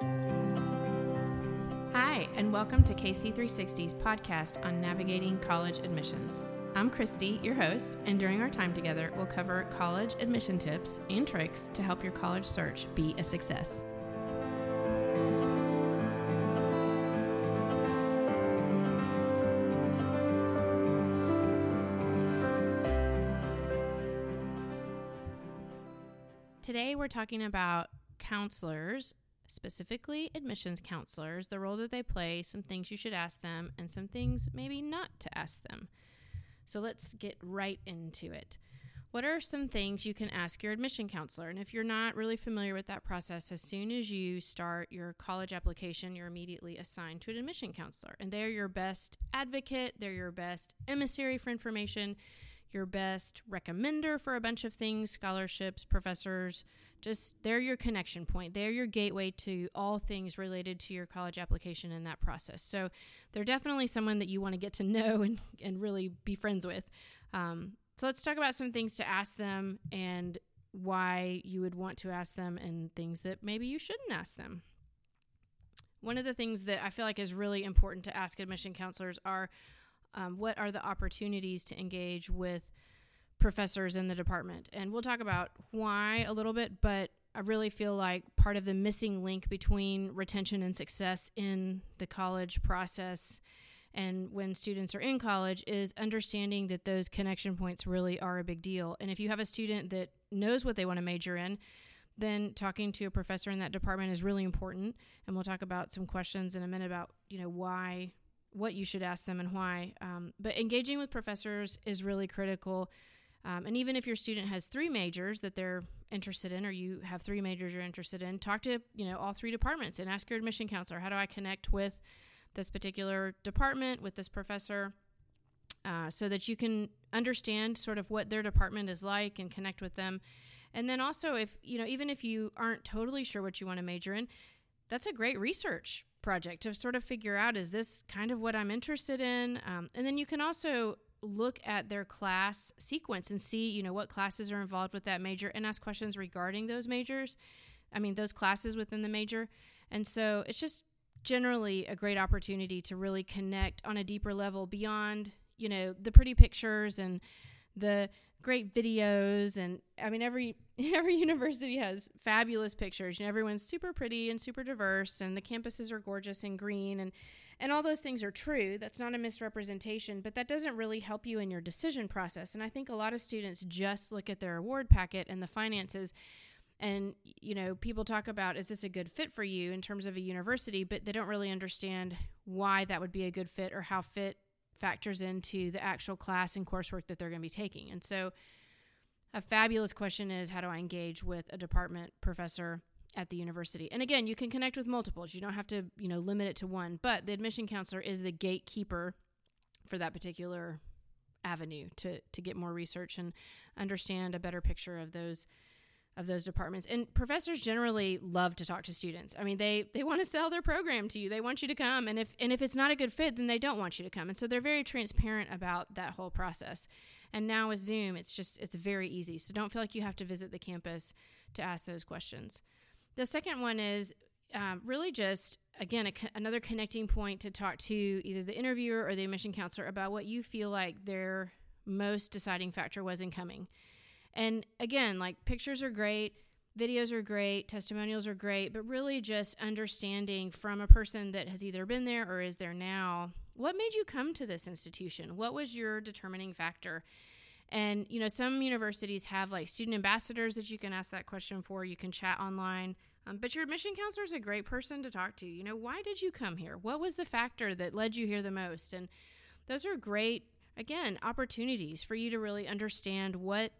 Hi, and welcome to KC360's podcast on navigating college admissions. I'm Christy, your host, and during our time together, we'll cover college admission tips and tricks to help your college search be a success. Today, we're talking about counselors, specifically admissions counselors, the role that they play, some things you should ask them, and some things maybe not to ask them. So let's get right into it. What are some things you can ask your admission counselor? And if you're not really familiar with that process, as soon as you start your college application, you're immediately assigned to an admission counselor. And they're your best advocate, they're your best emissary for information, your best recommender for a bunch of things, scholarships, professors, just they're your connection point. They're your gateway to all things related to your college application and that process. So they're definitely someone that you want to get to know and, and really be friends with. Um, so let's talk about some things to ask them and why you would want to ask them and things that maybe you shouldn't ask them. One of the things that I feel like is really important to ask admission counselors are um, what are the opportunities to engage with professors in the department. And we'll talk about why a little bit, but I really feel like part of the missing link between retention and success in the college process and when students are in college is understanding that those connection points really are a big deal. And if you have a student that knows what they want to major in, then talking to a professor in that department is really important. And we'll talk about some questions in a minute about, you know, why, what you should ask them and why. Um, but engaging with professors is really critical um, and even if your student has three majors that they're interested in, or you have three majors you're interested in, talk to you know all three departments and ask your admission counselor, how do I connect with this particular department with this professor, uh, so that you can understand sort of what their department is like and connect with them. And then also, if you know, even if you aren't totally sure what you want to major in, that's a great research project to sort of figure out is this kind of what I'm interested in. Um, and then you can also look at their class sequence and see, you know, what classes are involved with that major and ask questions regarding those majors. I mean, those classes within the major. And so it's just generally a great opportunity to really connect on a deeper level beyond, you know, the pretty pictures and the great videos and I mean every every university has fabulous pictures. Know, everyone's super pretty and super diverse and the campuses are gorgeous and green and and all those things are true. That's not a misrepresentation, but that doesn't really help you in your decision process. And I think a lot of students just look at their award packet and the finances and you know people talk about is this a good fit for you in terms of a university but they don't really understand why that would be a good fit or how fit factors into the actual class and coursework that they're going to be taking and so a fabulous question is how do i engage with a department professor at the university. And again, you can connect with multiples. You don't have to, you know, limit it to one, but the admission counselor is the gatekeeper for that particular avenue to to get more research and understand a better picture of those of those departments. And professors generally love to talk to students. I mean, they they want to sell their program to you. They want you to come, and if and if it's not a good fit, then they don't want you to come. And so they're very transparent about that whole process. And now with Zoom, it's just it's very easy. So don't feel like you have to visit the campus to ask those questions. The second one is um, really just again another connecting point to talk to either the interviewer or the admission counselor about what you feel like their most deciding factor was in coming. And again, like pictures are great, videos are great, testimonials are great, but really just understanding from a person that has either been there or is there now, what made you come to this institution? What was your determining factor? And you know, some universities have like student ambassadors that you can ask that question for. You can chat online. Um, but your admission counselor is a great person to talk to. You know, why did you come here? What was the factor that led you here the most? And those are great, again, opportunities for you to really understand what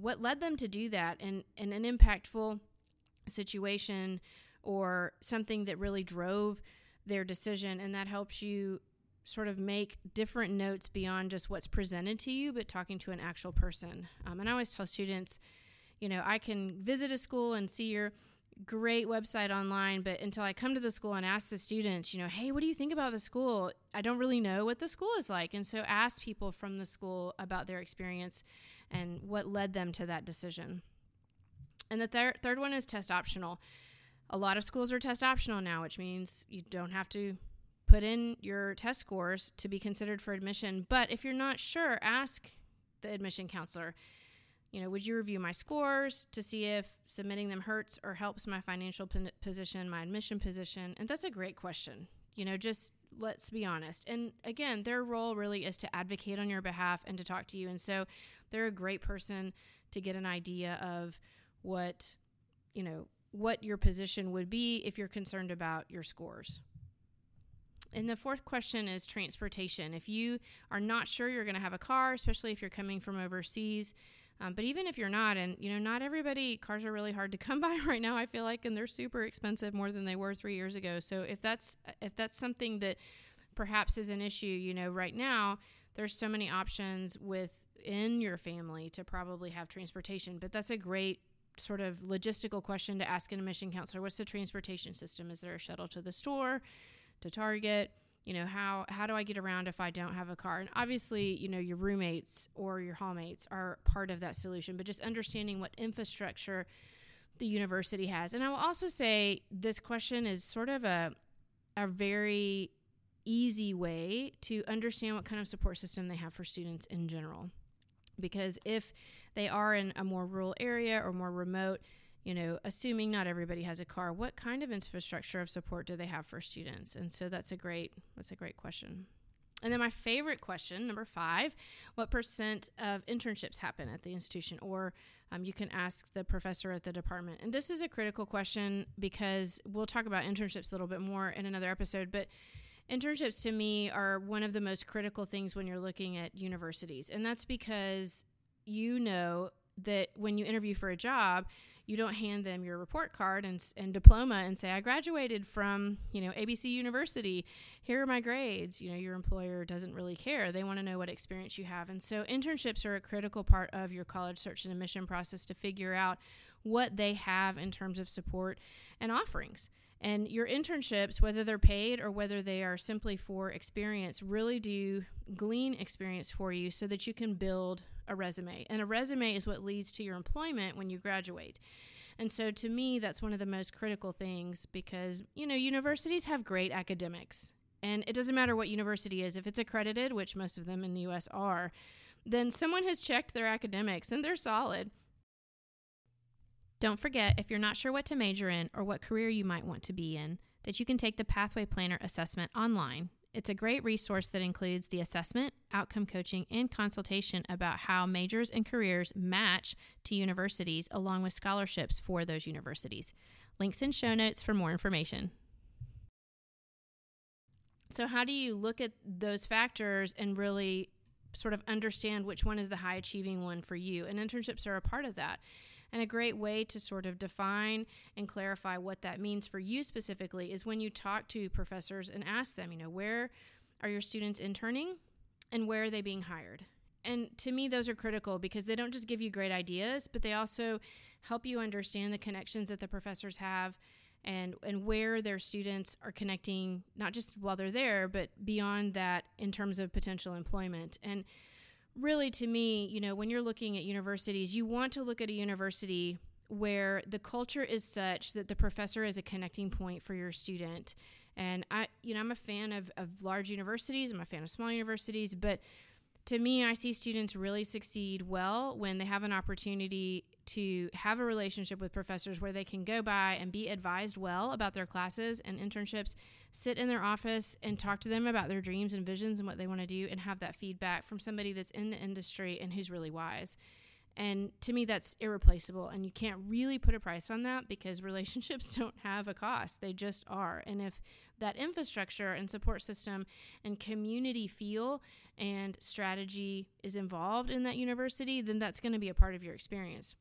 what led them to do that and, an impactful situation or something that really drove their decision. And that helps you sort of make different notes beyond just what's presented to you, but talking to an actual person. Um, and I always tell students, you know, I can visit a school and see your great website online, but until I come to the school and ask the students, you know, hey, what do you think about the school? I don't really know what the school is like. And so ask people from the school about their experience and what led them to that decision. And the thir- third one is test optional. A lot of schools are test optional now, which means you don't have to put in your test scores to be considered for admission. But if you're not sure, ask the admission counselor. You know, would you review my scores to see if submitting them hurts or helps my financial position, my admission position? And that's a great question. You know, just let's be honest. And again, their role really is to advocate on your behalf and to talk to you. And so they're a great person to get an idea of what, you know, what your position would be if you're concerned about your scores. And the fourth question is transportation. If you are not sure you're going to have a car, especially if you're coming from overseas, um, but even if you're not, and you know, not everybody cars are really hard to come by right now. I feel like, and they're super expensive more than they were three years ago. So if that's if that's something that perhaps is an issue, you know, right now there's so many options within your family to probably have transportation. But that's a great sort of logistical question to ask an admission counselor. What's the transportation system? Is there a shuttle to the store, to Target? You know how how do i get around if i don't have a car? And obviously you know your roommates or your hallmates are part of that solution but just understanding what infrastructure the university has. And i will also say this question is sort of a a very easy way to understand what kind of support system they have for students in general. Because if they are in a more rural area or more remote you know, assuming not everybody has a car, what kind of infrastructure of support do they have for students? And so that's a great that's a great question. And then my favorite question, number five, what percent of internships happen at the institution? Or um, you can ask the professor at the department. And this is a critical question because we'll talk about internships a little bit more in another episode. But internships to me are one of the most critical things when you're looking at universities. And that's because you know that when you interview for a job, you don't hand them your report card and, and diploma and say i graduated from you know abc university. Here are my grades. You know your employer doesn't really care. They want to know what experience you have. And so internships are a critical part of your college search and admission process to figure out what they have in terms of support and offerings. And your internships, whether they're paid or whether they are simply for experience, really do glean experience for you so that you can build a resume. And a resume is what leads to your employment when you graduate. And so to me, that's one of the most critical things because, you know, universities have great academics. And it doesn't matter what university is, if it's accredited, which most of them in the US are, then someone has checked their academics and they're solid. Don't forget, if you're not sure what to major in or what career you might want to be in, that you can take the Pathway Planner assessment online. It's a great resource that includes the assessment, outcome coaching, and consultation about how majors and careers match to universities, along with scholarships for those universities. Links in show notes for more information. So, how do you look at those factors and really sort of understand which one is the high achieving one for you? And internships are a part of that. And a great way to sort of define and clarify what that means for you specifically is when you talk to professors and ask them, you know, where are your students interning and where are they being hired? And to me, those are critical because they don't just give you great ideas, but they also help you understand the connections that the professors have and and where their students are connecting not just while they're there but beyond that in terms of potential employment and really to me, you know, when you're looking at universities, you want to look at a university where the culture is such that the professor is a connecting point for your student. And I, you know, I'm a fan of, of large universities, I'm a fan of small universities, but to me, I see students really succeed well when they have an opportunity to have a relationship with professors where they can go by and be advised well about their classes and internships, sit in their office and talk to them about their dreams and visions and what they want to do, and have that feedback from somebody that's in the industry and who's really wise. And to me, that's irreplaceable. And you can't really put a price on that because relationships don't have a cost. They just are. And if that infrastructure and support system and community feel and strategy is involved in that university, then that's going to be a part of your experience.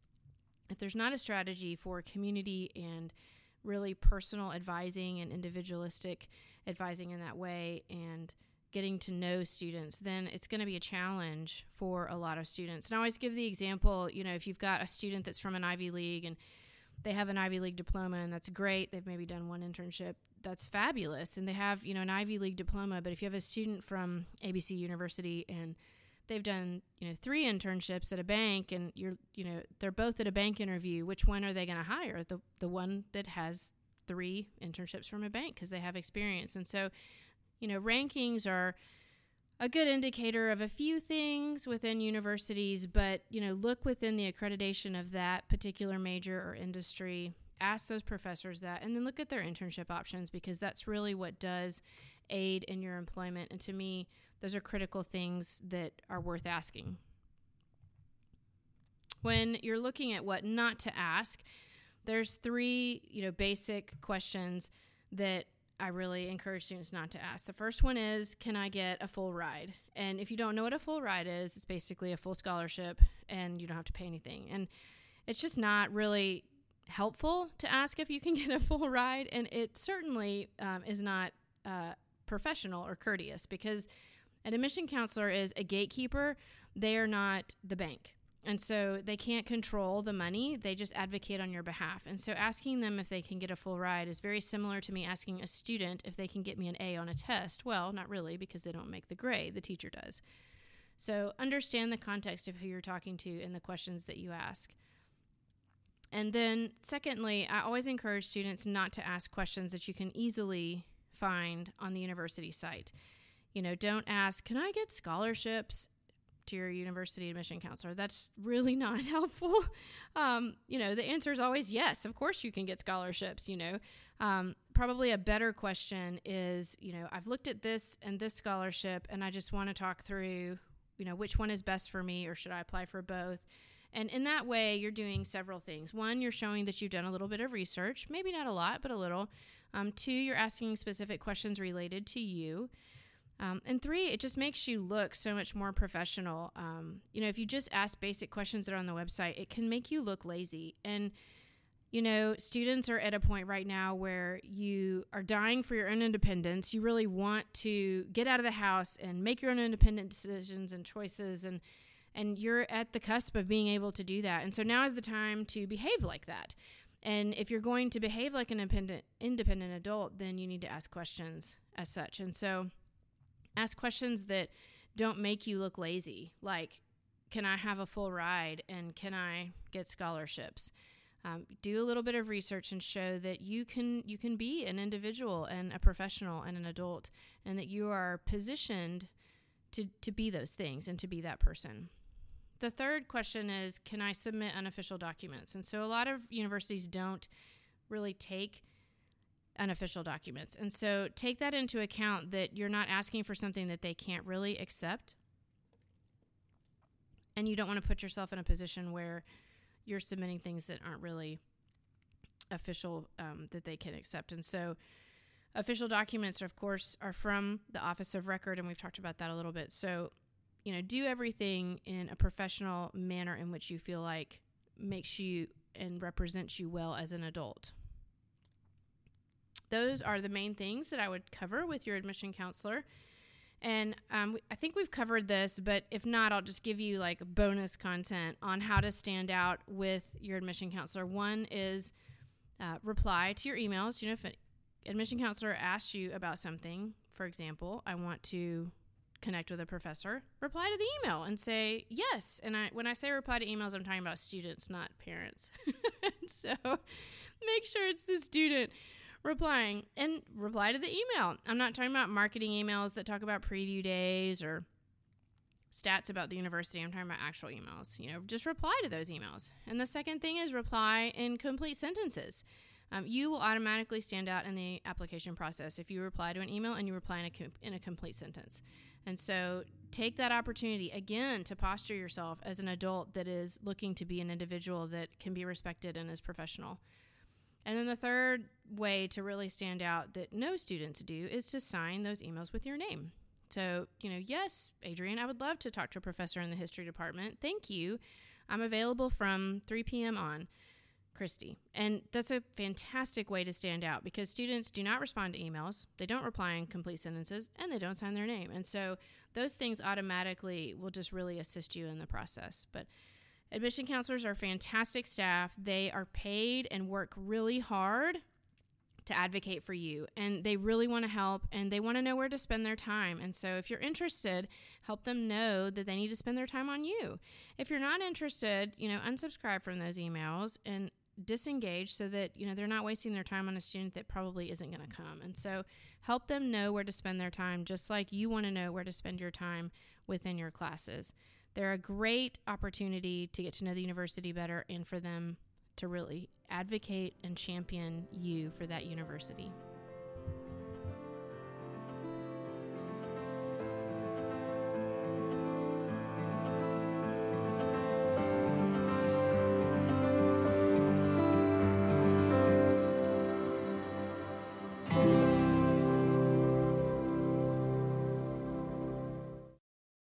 If there's not a strategy for community and really personal advising and individualistic advising in that way and getting to know students, then it's going to be a challenge for a lot of students. And I always give the example, you know, if you've got a student that's from an Ivy League and they have an Ivy League diploma and that's great, they've maybe done one internship, that's fabulous and they have you know an ivy league diploma but if you have a student from abc university and they've done you know three internships at a bank and you're you know they're both at a bank interview which one are they going to hire the the one that has three internships from a bank because they have experience. And so, you know, rankings are a good indicator of a few things within universities, but, you know, look within the accreditation of that particular major or industry. Ask those professors that, and then look at their internship options because that's really what does aid in your employment. And to me, those are critical things that are worth asking. When you're looking at what not to ask, there's three, you know, basic questions that I really encourage students not to ask. The first one is, can I get a full ride? And if you don't know what a full ride is, it's basically a full scholarship and you don't have to pay anything. And it's just not really helpful to ask if you can get a full ride. And it certainly um, is not uh, professional or courteous because an admission counselor is a gatekeeper. They are not the bank. And so they can't control the money, they just advocate on your behalf. And so asking them if they can get a full ride is very similar to me asking a student if they can get me an A on a test. Well, not really, because they don't make the grade, the teacher does. So understand the context of who you're talking to and the questions that you ask. And then, secondly, I always encourage students not to ask questions that you can easily find on the university site. You know, don't ask, can I get scholarships? to your university admission counselor. That's really not helpful. Um, you know, the answer is always yes. Of course, you can get scholarships. You know, um, probably a better question is, you know, I've looked at this and this scholarship, and I just want to talk through, you know, which one is best for me, or should I apply for both? And in that way, you're doing several things. One, you're showing that you've done a little bit of research, maybe not a lot, but a little. Um, two, you're asking specific questions related to you. Um, and three, it just makes you look so much more professional. Um, you know, if you just ask basic questions that are on the website, it can make you look lazy. And, you know, students are at a point right now where you are dying for your own independence. You really want to get out of the house and make your own independent decisions and choices. And, and you're at the cusp of being able to do that. And so now is the time to behave like that. And if you're going to behave like an independent, independent adult, then you need to ask questions as such. And so, Ask questions that don't make you look lazy, like, can I have a full ride and can I get scholarships? Um, do a little bit of research and show that you can you can be an individual and a professional and an adult, and that you are positioned to to be those things and to be that person. The third question is, can I submit unofficial documents? And so a lot of universities don't really take unofficial documents. And so take that into account that you're not asking for something that they can't really accept. And you don't want to put yourself in a position where you're submitting things that aren't really official um, that they can accept. And so official documents, of course, are from the Office of Record, and we've talked about that a little bit. So, you know, do everything in a professional manner in which you feel like makes you and represents you well as an adult those are the main things that I would cover with your admission counselor. And um, I think we've covered this, but if not, I'll just give you like bonus content on how to stand out with your admission counselor. One is uh, reply to your emails. You know, if an admission counselor asks you about something, for example, I want to connect with a professor, reply to the email and say yes. And I, when I say reply to emails, I'm talking about students, not parents. so make sure it's the student replying and reply to the email. I'm not talking about marketing emails that talk about preview days or stats about the university. I'm talking about actual emails. You know, just reply to those emails. And the second thing is reply in complete sentences. Um, you will automatically stand out in the application process if you reply to an email and you reply in a, com- in a complete sentence. And so take that opportunity again to posture yourself as an adult that is looking to be an individual that can be respected and is professional. And then the third way to really stand out that no students do is to sign those emails with your name. So, you know, yes, Adrian, I would love to talk to a professor in the history department. Thank you. I'm available from 3 p.m. on. Christy. And that's a fantastic way to stand out because students do not respond to emails, they don't reply in complete sentences, and they don't sign their name. And so those things automatically will just really assist you in the process. But Admission counselors are fantastic staff. They are paid and work really hard to advocate for you and they really want to help and they want to know where to spend their time. And so if you're interested, help them know that they need to spend their time on you. If you're not interested, you know, unsubscribe from those emails and disengage so that you know they're not wasting their time on a student that probably isn't going to come and so help them know where to spend their time just like you want to know where to spend your time within your classes they're a great opportunity to get to know the university better and for them to really advocate and champion you for that university